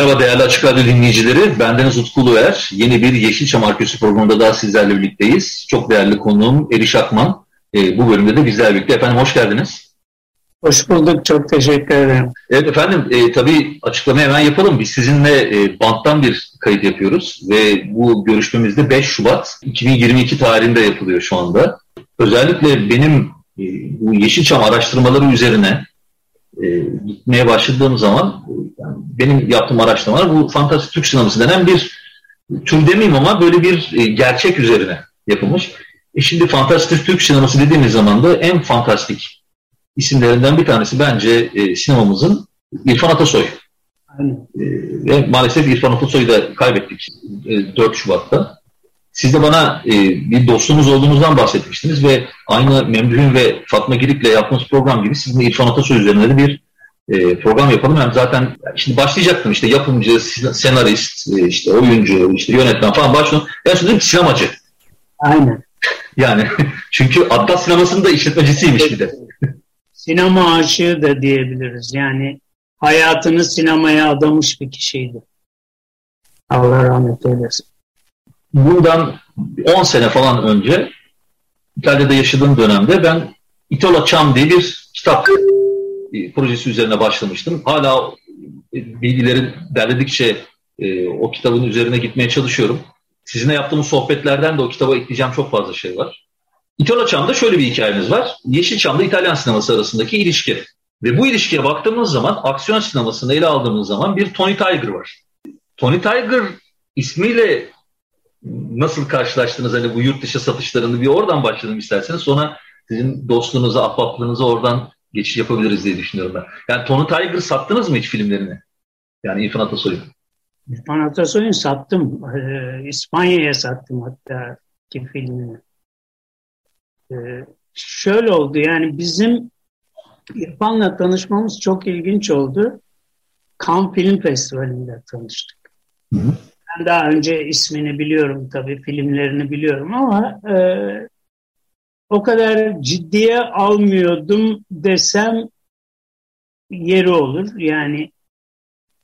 Merhaba değerli Açık Radyo dinleyicileri. Bendeniz Utku Uluer. Yeni bir Yeşilçam Arkeosu programında daha sizlerle birlikteyiz. Çok değerli konuğum Eriş Akman. E, bu bölümde de bizlerle birlikte. Efendim hoş geldiniz. Hoş bulduk. Çok teşekkür ederim. Evet efendim e, tabii açıklamayı hemen yapalım. Biz sizinle e, banttan bir kayıt yapıyoruz ve bu görüşmemizde 5 Şubat 2022 tarihinde yapılıyor şu anda. Özellikle benim e, bu Yeşilçam araştırmaları üzerine e, gitmeye başladığım zaman yani benim yaptığım araştırmalar bu fantastik Türk sineması denen bir tür demeyeyim ama böyle bir e, gerçek üzerine yapılmış. E şimdi fantastik Türk sineması dediğimiz zaman da en fantastik isimlerinden bir tanesi bence e, sinemamızın İrfan Atasoy. Aynen. E, ve maalesef İrfan Atasoy'u da kaybettik e, 4 Şubat'ta. Siz de bana e, bir dostunuz olduğunuzdan bahsetmiştiniz ve aynı Memduh'un ve Fatma Girik'le yaptığımız program gibi sizinle İrfan Atasoy üzerine de bir e, program yapalım. Yani zaten şimdi başlayacaktım işte yapımcı, senarist, e, işte oyuncu, işte yönetmen falan başladım. Ben şimdi dedim sinemacı. Aynen. Yani çünkü Atlas sinemasının da işletmecisiymiş bir de. Sinema aşığı da diyebiliriz. Yani hayatını sinemaya adamış bir kişiydi. Allah rahmet eylesin. Bundan 10 sene falan önce İtalya'da yaşadığım dönemde ben Itola Çam diye bir kitap e, projesi üzerine başlamıştım. Hala e, bilgileri derledikçe e, o kitabın üzerine gitmeye çalışıyorum. Sizinle yaptığımız sohbetlerden de o kitaba ekleyeceğim çok fazla şey var. İtola Çam'da şöyle bir hikayemiz var. Yeşilçam'da İtalyan sineması arasındaki ilişki. Ve bu ilişkiye baktığımız zaman aksiyon sinemasını ele aldığımız zaman bir Tony Tiger var. Tony Tiger ismiyle nasıl karşılaştınız hani bu yurt dışı satışlarını bir oradan başlayalım isterseniz. Sonra sizin dostluğunuza, ahbaplığınıza oradan geçiş yapabiliriz diye düşünüyorum ben. Yani Tony Tiger sattınız mı hiç filmlerini? Yani İrfan Atasoy'u. İrfan Atasoy'un sattım. Ee, İspanya'ya sattım hatta ki filmini. Ee, şöyle oldu yani bizim İrfan'la tanışmamız çok ilginç oldu. Cannes Film Festivali'nde tanıştık. Hı hı. Ben daha önce ismini biliyorum tabii, filmlerini biliyorum ama e, o kadar ciddiye almıyordum desem yeri olur. Yani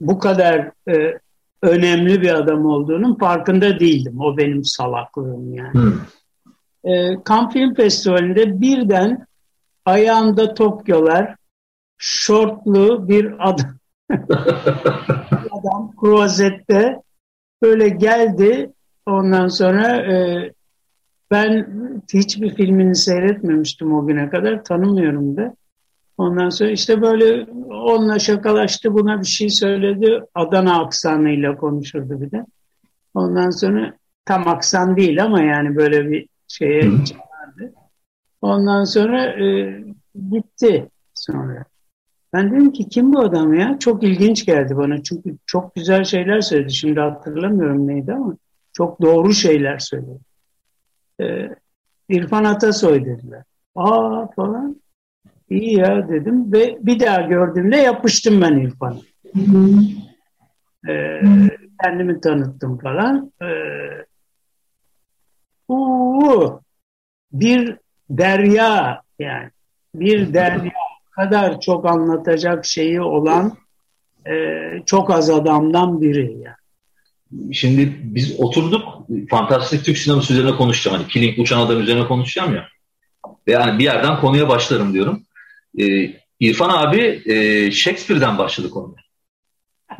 bu kadar e, önemli bir adam olduğunun farkında değildim. O benim salaklığım yani. Hmm. E, Cannes Film Festivali'nde birden ayağında Tokyolar, şortlu bir adam, adam krozette böyle geldi. Ondan sonra e, ben hiçbir filmini seyretmemiştim o güne kadar. Tanımıyorum da. Ondan sonra işte böyle onunla şakalaştı, buna bir şey söyledi. Adana aksanıyla konuşurdu bir de. Ondan sonra tam aksan değil ama yani böyle bir şeye çağırdı. Ondan sonra e, gitti sonra. Ben dedim ki kim bu adam ya? Çok ilginç geldi bana. Çünkü çok güzel şeyler söyledi. Şimdi hatırlamıyorum neydi ama çok doğru şeyler söyledi. Ee, İrfan Atasoy dediler. Aa falan. İyi ya dedim ve bir daha gördüğümde yapıştım ben İrfan'a. Ee, kendimi tanıttım falan. Ee, uu, bir derya yani bir derya kadar çok anlatacak şeyi olan e, çok az adamdan biri yani. Şimdi biz oturduk fantastik Türk sineması üzerine konuşacağım. Hani Killing uçan adam üzerine konuşacağım ya. Ve yani bir yerden konuya başlarım diyorum. Ee, İrfan abi e, Shakespeare'den başladı konuya.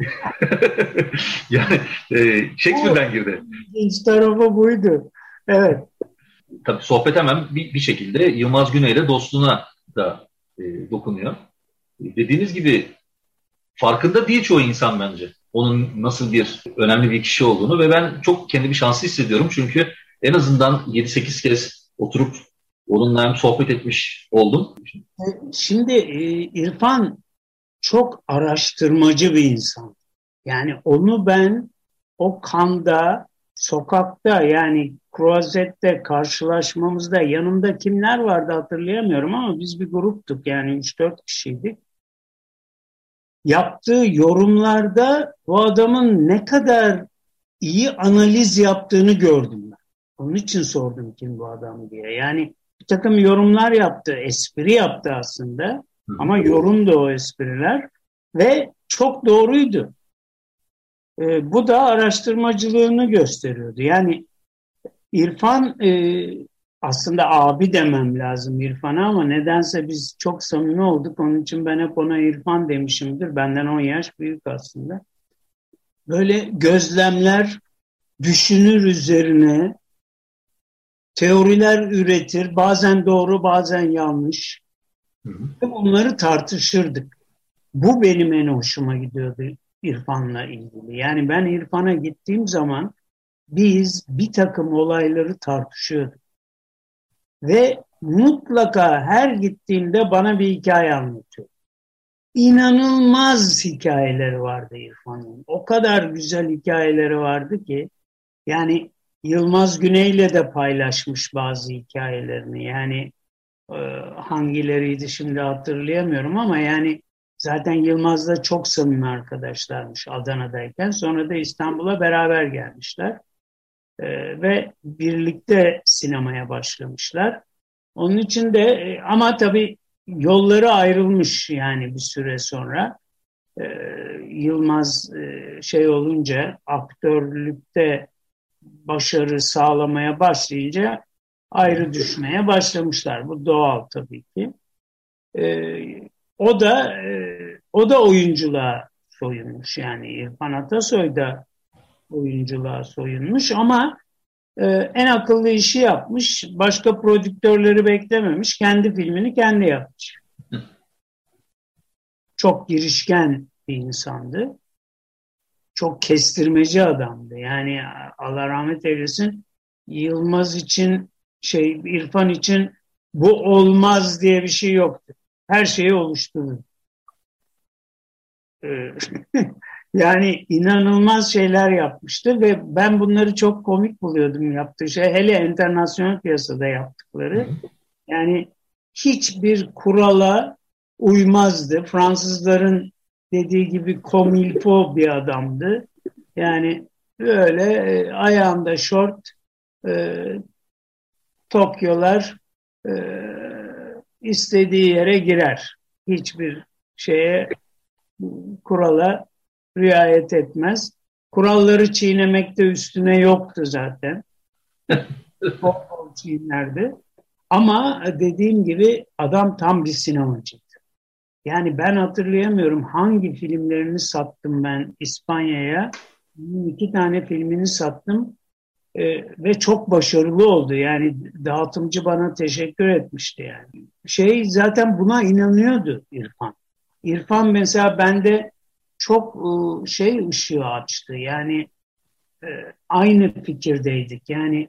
yani e, Shakespeare'den girdi. İlginç tarafı buydu. Evet. Tabii sohbet hemen bir, bir şekilde Yılmaz Güney ile dostluğuna da e, dokunuyor. Dediğiniz gibi farkında değil çoğu insan bence. Onun nasıl bir önemli bir kişi olduğunu ve ben çok kendimi şanslı hissediyorum. Çünkü en azından 7-8 kez oturup onunla hem sohbet etmiş oldum. Şimdi e, İrfan çok araştırmacı bir insan. Yani onu ben o kanda, sokakta yani Croiset'te karşılaşmamızda yanımda kimler vardı hatırlayamıyorum ama biz bir gruptuk yani 3-4 kişiydik. Yaptığı yorumlarda bu adamın ne kadar iyi analiz yaptığını gördüm ben. Onun için sordum kim bu adam diye. Yani bir takım yorumlar yaptı, espri yaptı aslında. Ama yorumdu o espriler ve çok doğruydu. E, bu da araştırmacılığını gösteriyordu. Yani İrfan e, aslında abi demem lazım İrfan'a ama nedense biz çok samimi olduk. Onun için ben hep ona İrfan demişimdir. Benden 10 yaş büyük aslında. Böyle gözlemler, düşünür üzerine, teoriler üretir. Bazen doğru, bazen yanlış. Hı hı. Bunları tartışırdık. Bu benim en hoşuma gidiyordu İrfan'la ilgili. Yani ben İrfan'a gittiğim zaman biz bir takım olayları tartışıyorduk. Ve mutlaka her gittiğimde bana bir hikaye anlatıyor. İnanılmaz hikayeleri vardı İrfan'ın. O kadar güzel hikayeleri vardı ki yani Yılmaz Güney'le de paylaşmış bazı hikayelerini. Yani e, hangileriydi şimdi hatırlayamıyorum ama yani zaten Yılmaz'la çok samimi arkadaşlarmış Adana'dayken. Sonra da İstanbul'a beraber gelmişler. E, ve birlikte sinemaya başlamışlar. Onun için de e, ama tabii yolları ayrılmış yani bir süre sonra. E, Yılmaz e, şey olunca aktörlükte başarı sağlamaya başlayınca ayrı düşmeye başlamışlar. Bu doğal tabii ki. E, o da e, o da oyunculuğa soyunmuş yani İrfan Atasoy da oyunculuğa soyunmuş ama e, en akıllı işi yapmış. Başka prodüktörleri beklememiş. Kendi filmini kendi yapmış. Çok girişken bir insandı çok kestirmeci adamdı. Yani Allah rahmet eylesin Yılmaz için şey İrfan için bu olmaz diye bir şey yoktu. Her şeyi oluşturdu. Yani inanılmaz şeyler yapmıştı ve ben bunları çok komik buluyordum yaptığı şey. Hele internasyonel piyasada yaptıkları. Yani hiçbir kurala uymazdı. Fransızların dediği gibi komilfo bir adamdı. Yani böyle e, ayağında şort e, Tokyolar e, istediği yere girer. Hiçbir şeye kurala riayet etmez. Kuralları çiğnemekte üstüne yoktu zaten. Çok çiğnerdi. Ama dediğim gibi adam tam bir sinemacı. Yani ben hatırlayamıyorum hangi filmlerini sattım ben İspanya'ya. İki tane filmini sattım e, ve çok başarılı oldu. Yani dağıtımcı bana teşekkür etmişti yani. Şey zaten buna inanıyordu İrfan. İrfan mesela bende çok e, şey ışığı açtı. Yani e, aynı fikirdeydik. Yani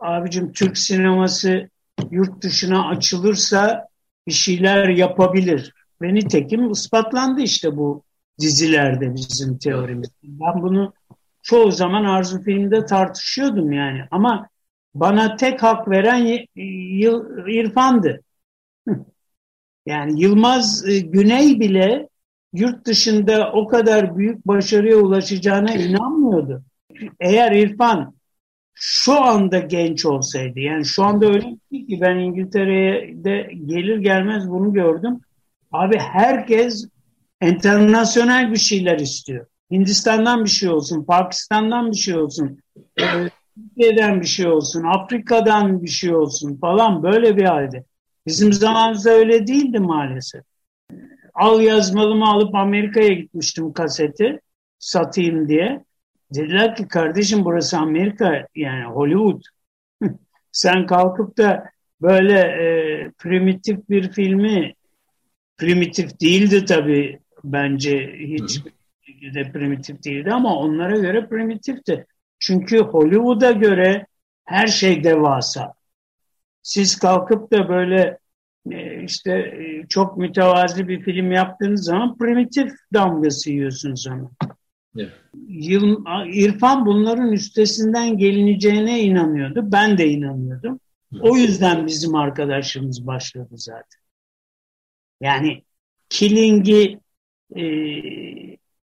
abicim Türk sineması yurt dışına açılırsa bir şeyler yapabilir. Ve nitekim ispatlandı işte bu dizilerde bizim teorimiz. Ben bunu çoğu zaman Arzu filmde tartışıyordum yani. Ama bana tek hak veren İrfan'dı. yani Yılmaz e, Güney bile yurt dışında o kadar büyük başarıya ulaşacağına inanmıyordu. Eğer İrfan şu anda genç olsaydı yani şu anda öyle ki ben İngiltere'ye de gelir gelmez bunu gördüm. Abi herkes internasyonel bir şeyler istiyor. Hindistan'dan bir şey olsun, Pakistan'dan bir şey olsun, e, Türkiye'den bir şey olsun, Afrika'dan bir şey olsun falan böyle bir halde. Bizim zamanımızda öyle değildi maalesef. Al yazmalımı alıp Amerika'ya gitmiştim kaseti satayım diye. Dediler ki kardeşim burası Amerika yani Hollywood. Sen kalkıp da böyle e, primitif bir filmi primitif değildi tabii bence hiç de primitif değildi ama onlara göre primitifti. Çünkü Hollywood'a göre her şey devasa. Siz kalkıp da böyle işte e, çok mütevazi bir film yaptığınız zaman primitif damgası yiyorsunuz ona. Evet. Yıl, İrfan bunların üstesinden gelineceğine inanıyordu. Ben de inanıyordum. O yüzden bizim arkadaşımız başladı zaten. Yani Killing'i e,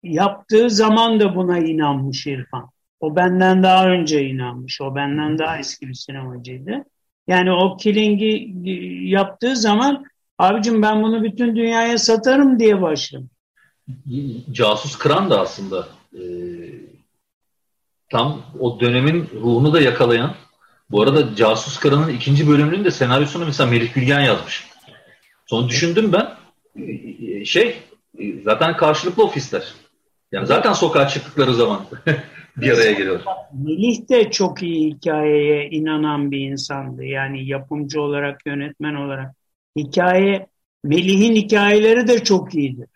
yaptığı zaman da buna inanmış İrfan. O benden daha önce inanmış. O benden daha eski bir sinemacıydı. Yani o Killing'i yaptığı zaman abicim ben bunu bütün dünyaya satarım diye başladım. Casus Kıran da aslında e, tam o dönemin ruhunu da yakalayan bu arada Casus Kıran'ın ikinci bölümünün de senaryosunu mesela Melih Gülgen yazmış. Sonra düşündüm ben e, şey e, zaten karşılıklı ofisler. Yani zaten sokağa çıktıkları zaman bir araya geliyor. Melih de çok iyi hikayeye inanan bir insandı. Yani yapımcı olarak, yönetmen olarak. Hikaye, Melih'in hikayeleri de çok iyidir.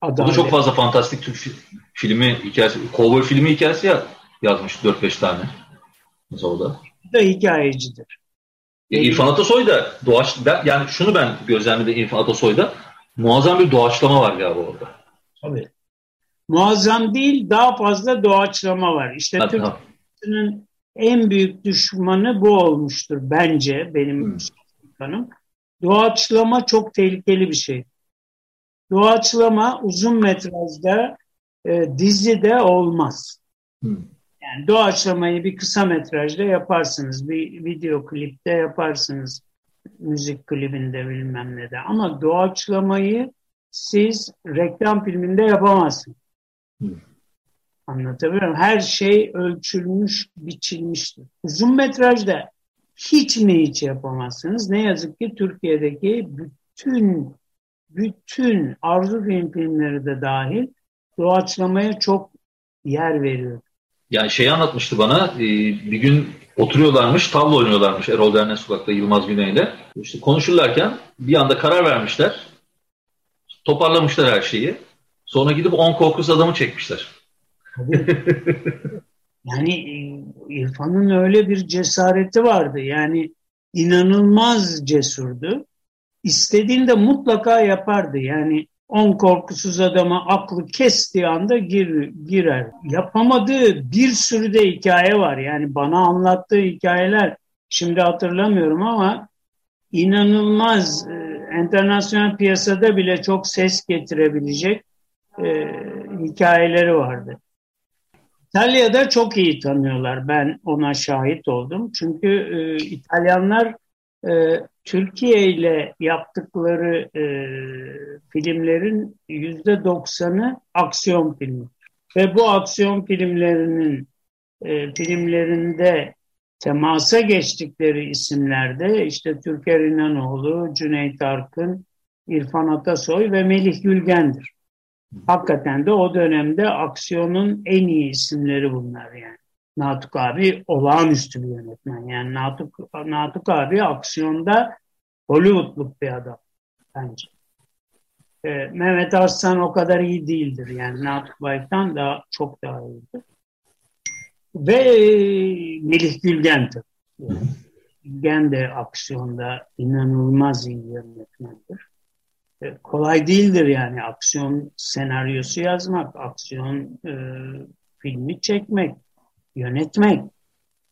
Adalet. O da çok fazla fantastik Türk filmi hikayesi, kovboy filmi hikayesi ya, yazmış 4-5 tane. Mesela o da. da hikayecidir. E, İrfan Atasoy da doğaç, ben, yani şunu ben gözlemledim İrfan Atasoy'da muazzam bir doğaçlama var galiba orada. Tabii muazzam değil daha fazla doğaçlama var. İşte Türkiye'nin en büyük düşmanı bu olmuştur bence benim kanım. Doğaçlama çok tehlikeli bir şey. Doğaçlama uzun metrajda e, dizide olmaz. Hmm. Yani doğaçlamayı bir kısa metrajda yaparsınız. Bir video klipte yaparsınız. Müzik klibinde bilmem ne de. Ama doğaçlamayı siz reklam filminde yapamazsınız. Anlatabiliyor muyum? Her şey ölçülmüş, biçilmiştir. Uzun metrajda hiç mi hiç yapamazsınız? Ne yazık ki Türkiye'deki bütün bütün arzu film filmleri de dahil doğaçlamaya çok yer veriyor. Yani şey anlatmıştı bana e, bir gün oturuyorlarmış tavla oynuyorlarmış Erol Dernek Sokak'ta Yılmaz Güney'le. İşte konuşurlarken bir anda karar vermişler. Toparlamışlar her şeyi. Sonra gidip 10 korkus adamı çekmişler. yani e, İrfan'ın öyle bir cesareti vardı. Yani inanılmaz cesurdu. İstediğinde mutlaka yapardı. Yani 10 korkusuz adama aklı kestiği anda gir, girer. Yapamadığı bir sürü de hikaye var. Yani bana anlattığı hikayeler şimdi hatırlamıyorum ama inanılmaz e, internasyonel piyasada bile çok ses getirebilecek e, hikayeleri vardı. İtalya'da çok iyi tanıyorlar. Ben ona şahit oldum. Çünkü e, İtalyanlar e, Türkiye ile yaptıkları e, filmlerin yüzde doksanı aksiyon filmi. Ve bu aksiyon filmlerinin e, filmlerinde temasa geçtikleri isimlerde işte Türker İnanoğlu, Cüneyt Arkın, İrfan Atasoy ve Melih Gülgen'dir. Hakikaten de o dönemde aksiyonun en iyi isimleri bunlar yani. Natuk abi olağanüstü bir yönetmen. Yani Natuk, Natuk abi aksiyonda Hollywoodluk bir adam bence. Ee, Mehmet Arslan o kadar iyi değildir. Yani Natuk Baykan da çok daha iyidir. Ve e, Melih Gülgen tabii. Gülgen de aksiyonda inanılmaz iyi yönetmendir. E, kolay değildir yani aksiyon senaryosu yazmak, aksiyon e, filmi çekmek, yönetmek.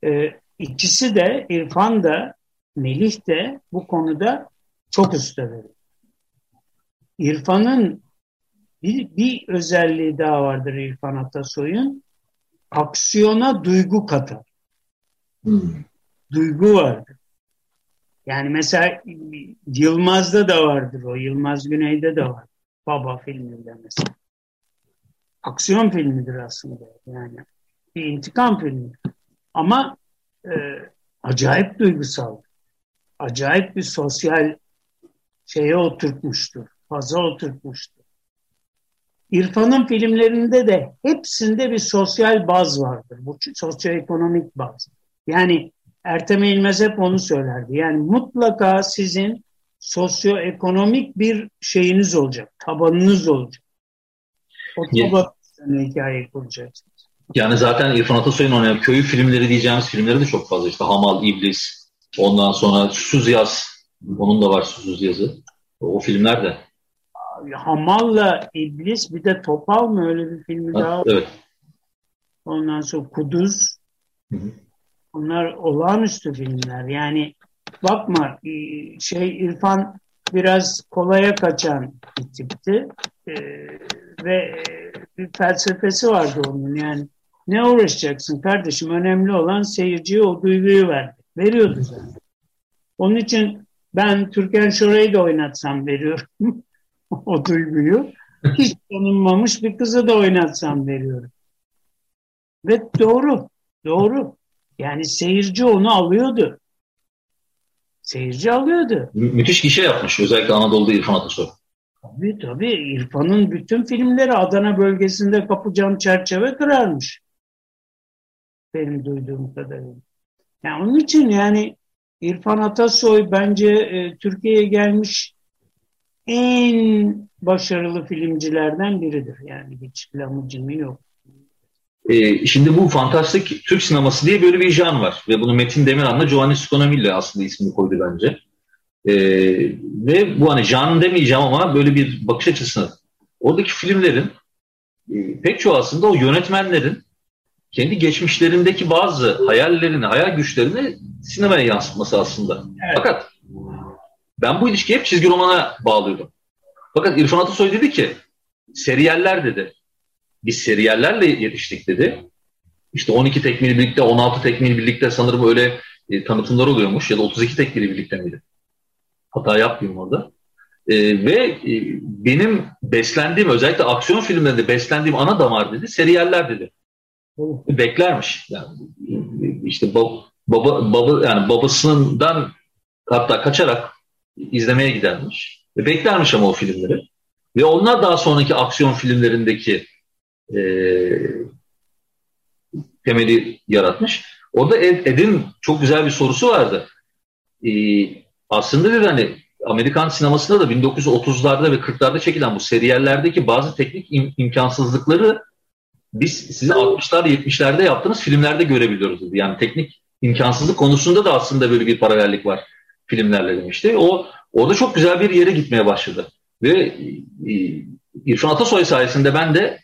E, ikisi de İrfan da Melih de bu konuda çok usta verir. İrfan'ın bir, bir özelliği daha vardır İrfan Atasoy'un. Aksiyona duygu katar. Hmm. Duygu vardır. Yani mesela Yılmaz'da da vardır o. Yılmaz Güney'de de var. Baba filminde mesela. Aksiyon filmidir aslında. Yani bir intikam filmi. Ama e, acayip duygusal. Acayip bir sosyal şeye oturtmuştur. Faza oturtmuştur. İrfan'ın filmlerinde de hepsinde bir sosyal baz vardır. Bu sosyoekonomik baz. Yani Ertem İlmez hep onu söylerdi. Yani mutlaka sizin sosyoekonomik bir şeyiniz olacak, tabanınız olacak. O tabanınızdan hikayeyi kuracaksınız. Yani zaten İrfan Atasoy'un oynayan köyü filmleri diyeceğimiz filmleri de çok fazla. İşte Hamal, İblis, ondan sonra Susuz Yaz Onun da var susuz yazı. O filmler de. Hamal'la İblis bir de Topal mı öyle bir filmi ha, daha Evet. Ondan sonra Kuduz. Hı hı. Onlar olağanüstü filmler. Yani bakma e, şey İrfan biraz kolaya kaçan bir tipti. Ee, ve e, bir felsefesi vardı onun yani. Ne uğraşacaksın kardeşim? Önemli olan seyirciye o duyguyu ver. Veriyordu zaten. Onun için ben Türkan Şoray'ı da oynatsam veriyorum o duyguyu. Hiç tanınmamış bir kızı da oynatsam veriyorum. Ve doğru, doğru. Yani seyirci onu alıyordu. Seyirci alıyordu. Mü müthiş gişe yapmış özellikle Anadolu'da İrfan Atasoy. Tabii tabii. İrfan'ın bütün filmleri Adana bölgesinde kapıcam çerçeve kırarmış. Benim duyduğum kadarıyla. Yani onun için yani İrfan Atasoy bence e, Türkiye'ye gelmiş en başarılı filmcilerden biridir. Yani hiç lamıcımı yok. Ee, şimdi bu fantastik Türk sineması diye böyle bir jan var. Ve bunu Metin Demirhan'la Giovanni Sconomilli aslında ismini koydu bence. Ee, ve bu hani jan demeyeceğim ama böyle bir bakış açısını oradaki filmlerin e, pek çoğu aslında o yönetmenlerin kendi geçmişlerindeki bazı hayallerini, hayal güçlerini sinemaya yansıtması aslında. Evet. Fakat ben bu ilişkiyi hep çizgi romana bağlıyordum. Fakat İrfan Atasoy dedi ki seriyeller dedi. Biz seriyellerle yetiştik dedi. İşte 12 tekmil birlikte, 16 tekmil birlikte sanırım öyle e, tanıtımlar oluyormuş ya da 32 tekmil birlikte miydi? Hata yapmayayım orada. E, ve e, benim beslendiğim özellikle aksiyon filmlerinde beslendiğim ana damar dedi seriyeller dedi. Beklermiş. Yani işte bab, baba, baba yani babasından hatta kaçarak izlemeye gidermiş. Ve beklermiş ama o filmleri. Ve onlar daha sonraki aksiyon filmlerindeki e, temeli yaratmış. Orada Ed, Ed'in çok güzel bir sorusu vardı. E, aslında dedi hani Amerikan sinemasında da 1930'larda ve 40'larda çekilen bu seriyellerdeki bazı teknik im, imkansızlıkları biz sizi 60'lar 70'lerde yaptığınız filmlerde görebiliyoruz dedi. Yani teknik imkansızlık konusunda da aslında böyle bir paralellik var filmlerle demişti. O orada çok güzel bir yere gitmeye başladı. Ve e, İrfan Atasoy sayesinde ben de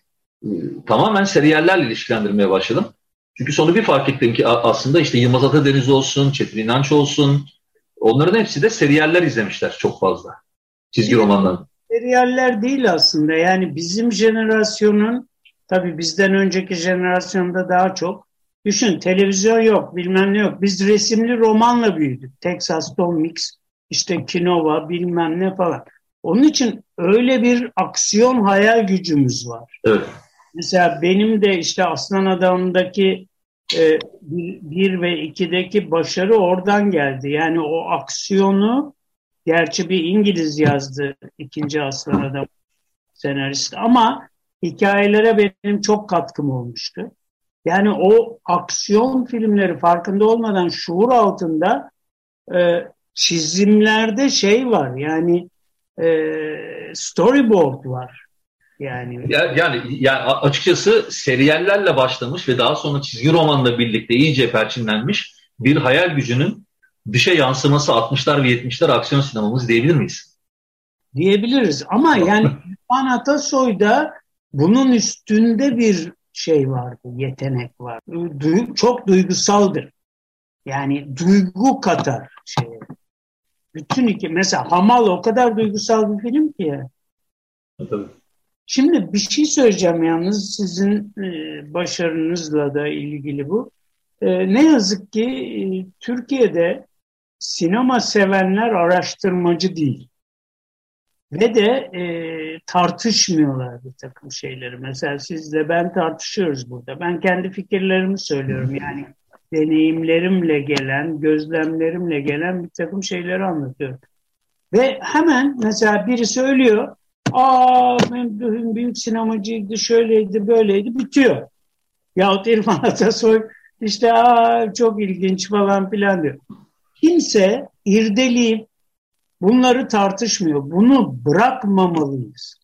tamamen seriyerlerle ilişkilendirmeye başladım. Çünkü sonra bir fark ettim ki aslında işte Yılmaz Atadeniz olsun, Çetin İnanç olsun onların hepsi de seriyeller izlemişler çok fazla. Çizgi romandan. Seriyeller değil aslında yani bizim jenerasyonun tabii bizden önceki jenerasyonda daha çok düşün televizyon yok bilmem ne yok. Biz resimli romanla büyüdük. Texas Tom Mix işte Kinova bilmem ne falan. Onun için öyle bir aksiyon hayal gücümüz var. Evet. Mesela benim de işte Aslan Adam'daki e, bir, bir ve ikideki başarı oradan geldi. Yani o aksiyonu gerçi bir İngiliz yazdı ikinci Aslan Adam senarist ama hikayelere benim çok katkım olmuştu. Yani o aksiyon filmleri farkında olmadan şuur altında e, çizimlerde şey var yani e, storyboard var. Yani yani yani açıkçası seriyellerle başlamış ve daha sonra çizgi romanla birlikte iyice perçinlenmiş bir hayal gücünün dışa yansıması 60'lar ve 70'ler aksiyon sinemamız diyebilir miyiz? Diyebiliriz ama yani İrfan Atasoy'da bunun üstünde bir şey vardı, yetenek var. Du çok duygusaldır. Yani duygu katar şeye. Bütün iki mesela Hamal o kadar duygusal bir film ki. Tabii. Şimdi bir şey söyleyeceğim yalnız sizin e, başarınızla da ilgili bu. E, ne yazık ki e, Türkiye'de sinema sevenler araştırmacı değil. Ve de e, tartışmıyorlar bir takım şeyleri. Mesela sizle ben tartışıyoruz burada. Ben kendi fikirlerimi söylüyorum. Yani deneyimlerimle gelen, gözlemlerimle gelen bir takım şeyleri anlatıyorum. Ve hemen mesela biri söylüyor, aa Memduh'un büyük sinemacıydı, şöyleydi, böyleydi, bitiyor. Yahut İrfan Atasoy işte aa çok ilginç falan filan diyor. Kimse irdeleyip bunları tartışmıyor. Bunu bırakmamalıyız.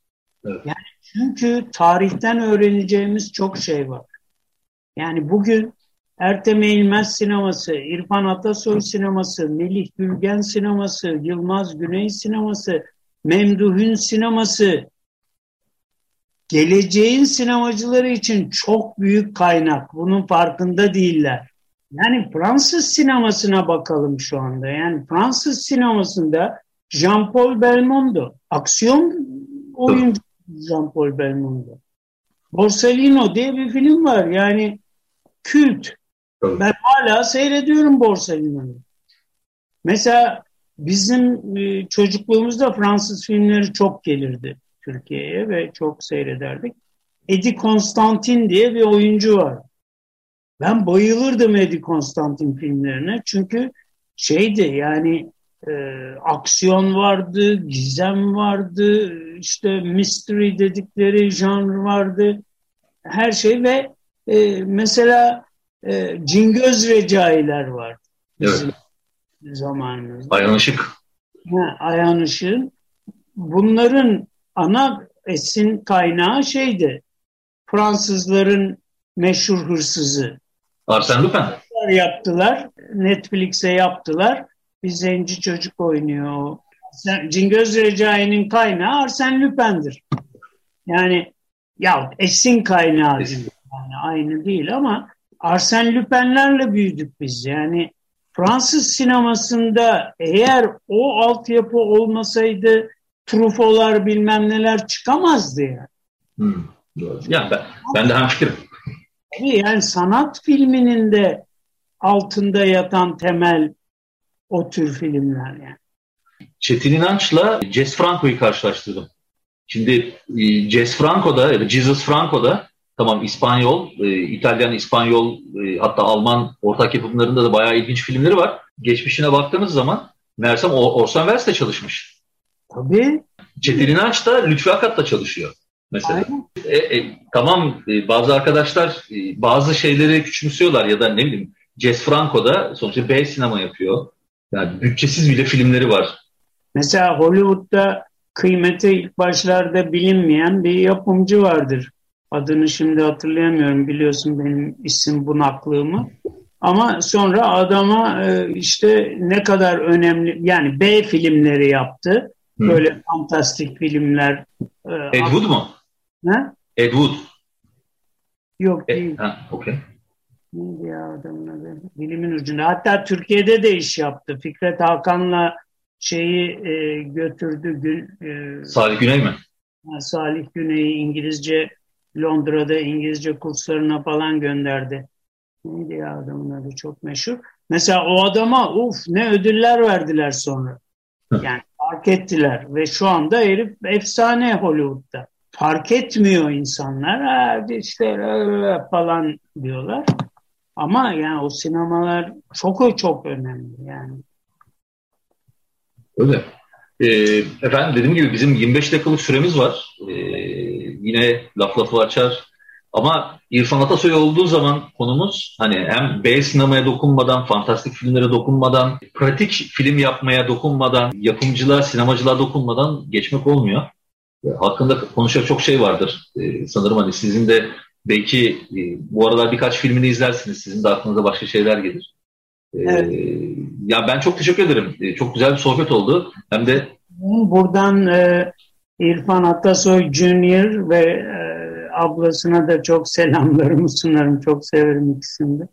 Evet. Yani çünkü tarihten öğreneceğimiz çok şey var. Yani bugün Ertem Eğilmez sineması, İrfan Atasoy sineması, Melih Gülgen sineması, Yılmaz Güney sineması, Memduh'un sineması, geleceğin sinemacıları için çok büyük kaynak. Bunun farkında değiller. Yani Fransız sinemasına bakalım şu anda. Yani Fransız sinemasında Jean-Paul Belmondo, aksiyon oyuncu Jean-Paul Belmondo. Borsellino diye bir film var. Yani kült. Ben hala seyrediyorum Borsellino'yu. Mesela bizim e, çocukluğumuzda Fransız filmleri çok gelirdi Türkiye'ye ve çok seyrederdik. Eddie Constantin diye bir oyuncu var. Ben bayılırdım Eddie Constantin filmlerine çünkü şeydi yani e, aksiyon vardı, gizem vardı, işte mystery dedikleri janr vardı, her şey ve e, mesela e, Cingöz Recailer var. Evet. Zamanımızda. Ayhan Işık. Ha, Ayhan Işık'ın. Bunların ana esin kaynağı şeydi. Fransızların meşhur hırsızı. Arsène Lupin. Yaptılar. Netflix'e yaptılar. Bir zenci çocuk oynuyor. Cingöz Recai'nin kaynağı Arsène Lupin'dir. Yani ya esin kaynağı değil. Yani aynı değil ama Arsène Lupin'lerle büyüdük biz. Yani Fransız sinemasında eğer o altyapı olmasaydı Truffaut'lar bilmem neler çıkamazdı yani. Hmm, Yani ben, ben de hemfikirim. Yani sanat filminin de altında yatan temel o tür filmler yani. Çetin İnanç'la Jess Franco'yu karşılaştırdım. Şimdi e, Jess Franco'da ya da Jesus Franco'da tamam İspanyol, e, İtalyan, İspanyol e, hatta Alman ortak yapımlarında da bayağı ilginç filmleri var. Geçmişine baktığımız zaman meğersem Orson Welles çalışmış. Tabii. Çetin İnanç da Lütfü Akat'la çalışıyor mesela. E, e, tamam e, bazı arkadaşlar e, bazı şeyleri küçümsüyorlar ya da ne bileyim Jess Franco da sonuçta B sinema yapıyor. Yani bütçesiz bile filmleri var. Mesela Hollywood'da kıymeti ilk başlarda bilinmeyen bir yapımcı vardır. Adını şimdi hatırlayamıyorum biliyorsun benim isim bunaklığımı. Ama sonra adama e, işte ne kadar önemli yani B filmleri yaptı. Böyle fantastik filmler. E, Ed Wood mu? Ne? Ed Wood. Yok e, değil. Ha, okay. Neydi ya adamın adı? Bilimin ucunda. Hatta Türkiye'de de iş yaptı. Fikret Hakan'la şeyi e, götürdü. Gün, e, Salih Güney mi? Salih Güney'i İngilizce Londra'da İngilizce kurslarına falan gönderdi. Neydi ya adamın adı çok meşhur. Mesela o adama uf ne ödüller verdiler sonra. Yani fark ettiler ve şu anda herif efsane Hollywood'da. Fark etmiyor insanlar. Ha, işte falan diyorlar. Ama yani o sinemalar çok çok önemli yani. Öyle. Ee, efendim dediğim gibi bizim 25 dakikalık süremiz var. Ee, yine laf lafı açar. Ama İrfan Atasoy olduğu zaman konumuz hani hem B sinemaya dokunmadan, fantastik filmlere dokunmadan, pratik film yapmaya dokunmadan, yapımcılığa, sinemacılığa dokunmadan geçmek olmuyor. Hakkında konuşacak çok şey vardır. Ee, sanırım hani sizin de belki e, bu aralar birkaç filmini izlersiniz. Sizin de aklınıza başka şeyler gelir. Ee, evet. Ya ben çok teşekkür ederim. Ee, çok güzel bir sohbet oldu. Hem de buradan e, İrfan Atasoy Junior ve e, ablasına da çok selamlarımı sunarım. Çok severim ikisini de.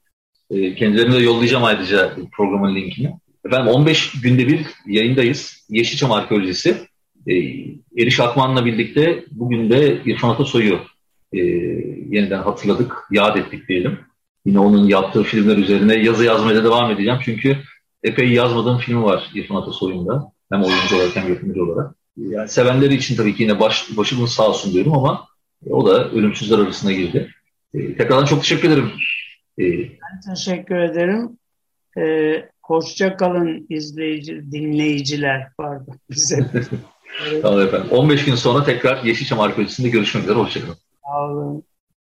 E, kendilerine de yollayacağım ayrıca programın linkini. Efendim 15 günde bir yayındayız. Yeşilçam Arkeolojisi. E, Eriş Akman'la birlikte bugün de İrfan Atasoy'u e, yeniden hatırladık, yad ettik diyelim. Yine onun yaptığı filmler üzerine yazı yazmaya devam edeceğim. Çünkü epey yazmadığım film var İrfan Atasoy'unda. Hem oyuncu olarak hem yapımcı olarak. Yani sevenleri için tabii ki yine baş, başımız sağ olsun diyorum ama o da ölümsüzler arasına girdi. E, tekrardan çok teşekkür ederim. E, ben teşekkür ederim. E, hoşça kalın izleyici, dinleyiciler pardon bize. tamam efendim. 15 gün sonra tekrar Yeşilçam Arkeolojisi'nde görüşmek üzere. Hoşçakalın. Sağ olun.